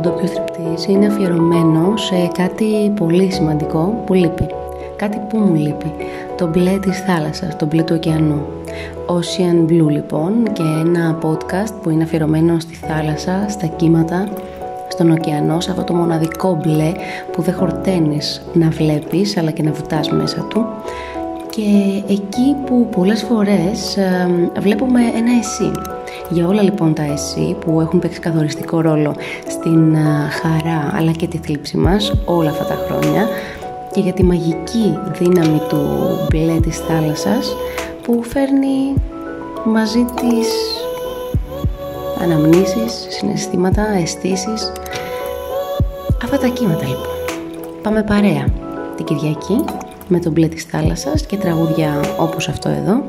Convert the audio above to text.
ντόπιο θρυπτής είναι αφιερωμένο σε κάτι πολύ σημαντικό που λείπει. Κάτι που μου λείπει. Το μπλε της θάλασσας, το μπλε του ωκεανού. Ocean Blue λοιπόν και ένα podcast που είναι αφιερωμένο στη θάλασσα, στα κύματα, στον ωκεανό, σε αυτό το μοναδικό μπλε που δεν χορταίνεις να βλέπεις αλλά και να βουτάς μέσα του και εκεί που πολλές φορές βλέπουμε ένα εσύ. Για όλα λοιπόν τα εσύ που έχουν παίξει καθοριστικό ρόλο στην ε, χαρά αλλά και τη θλίψη μας όλα αυτά τα χρόνια και για τη μαγική δύναμη του μπλε της θάλασσας που φέρνει μαζί της αναμνήσεις, συναισθήματα, αισθήσεις. Αυτά τα κύματα λοιπόν. Πάμε παρέα την Κυριακή με τον μπλε της θάλασσας και τραγούδια όπως αυτό εδώ